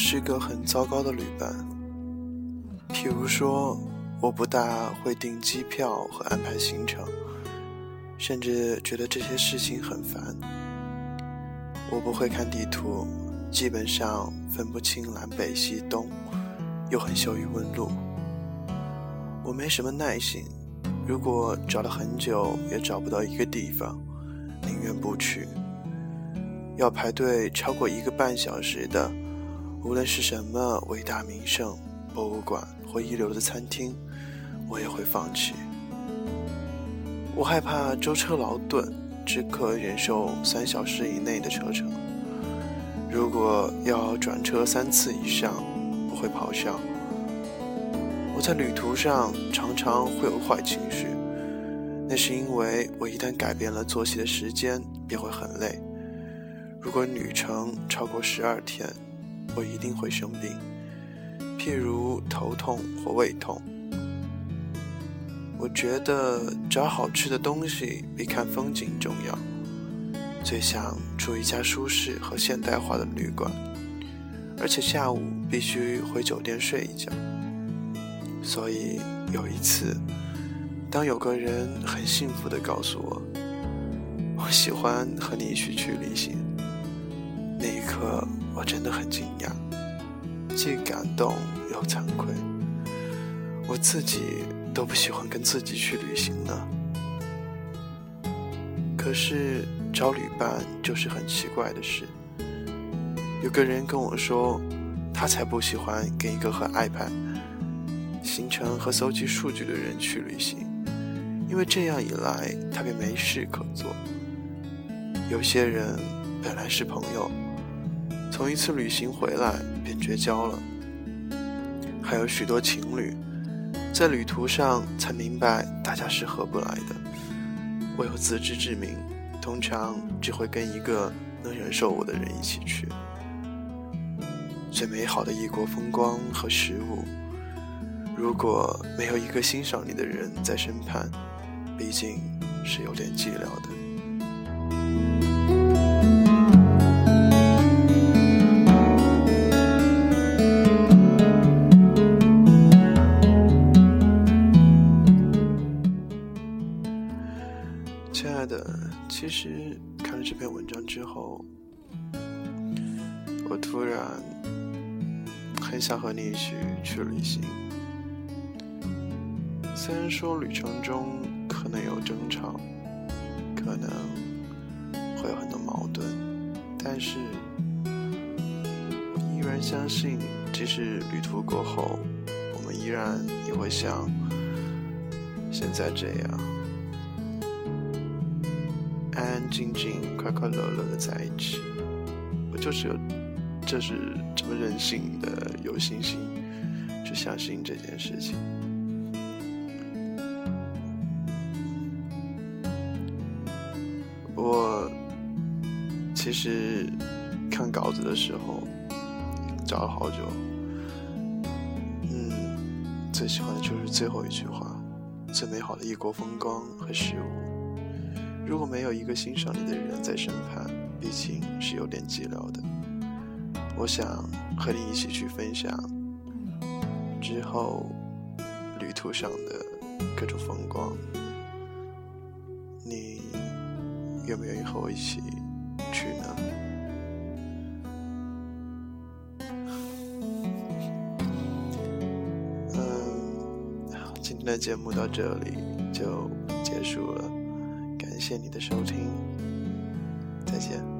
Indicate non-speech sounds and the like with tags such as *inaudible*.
是个很糟糕的旅伴。譬如说，我不大会订机票和安排行程，甚至觉得这些事情很烦。我不会看地图，基本上分不清南北西东，又很羞于问路。我没什么耐心，如果找了很久也找不到一个地方，宁愿不去。要排队超过一个半小时的，无论是什么伟大名胜、博物馆或一流的餐厅，我也会放弃。我害怕舟车劳顿，只可忍受三小时以内的车程。如果要转车三次以上，我会咆哮。我在旅途上常常会有坏情绪，那是因为我一旦改变了作息的时间，便会很累。如果旅程超过十二天，我一定会生病，譬如头痛或胃痛。我觉得找好吃的东西比看风景重要，最想住一家舒适和现代化的旅馆，而且下午必须回酒店睡一觉。所以有一次，当有个人很幸福地告诉我：“ *laughs* 我喜欢和你一起去旅行。”可，我真的很惊讶，既感动又惭愧。我自己都不喜欢跟自己去旅行呢。可是找旅伴就是很奇怪的事。有个人跟我说，他才不喜欢跟一个和 iPad。行程和搜集数据的人去旅行，因为这样一来，他便没事可做。有些人本来是朋友，从一次旅行回来便绝交了；还有许多情侣，在旅途上才明白大家是合不来的。我有自知之明，通常只会跟一个能忍受我的人一起去。最美好的异国风光和食物。如果没有一个欣赏你的人在身畔，毕竟是有点寂寥的。的，其实看了这篇文章之后，我突然很想和你一起去旅行。虽然说旅程中可能有争吵，可能会有很多矛盾，但是我依然相信，即使旅途过后，我们依然也会像现在这样安安静静、快快乐乐的在一起。我就是有，就是这么任性的有信心去相信这件事情。我其实看稿子的时候找了好久，嗯，最喜欢的就是最后一句话：最美好的异国风光和事物。如果没有一个欣赏你的人在身旁，毕竟是有点寂寥的。我想和你一起去分享之后旅途上的各种风光。你愿不愿意和我一起？去呢？*laughs* 嗯，今天的节目到这里就结束了，谢你的收听，再见。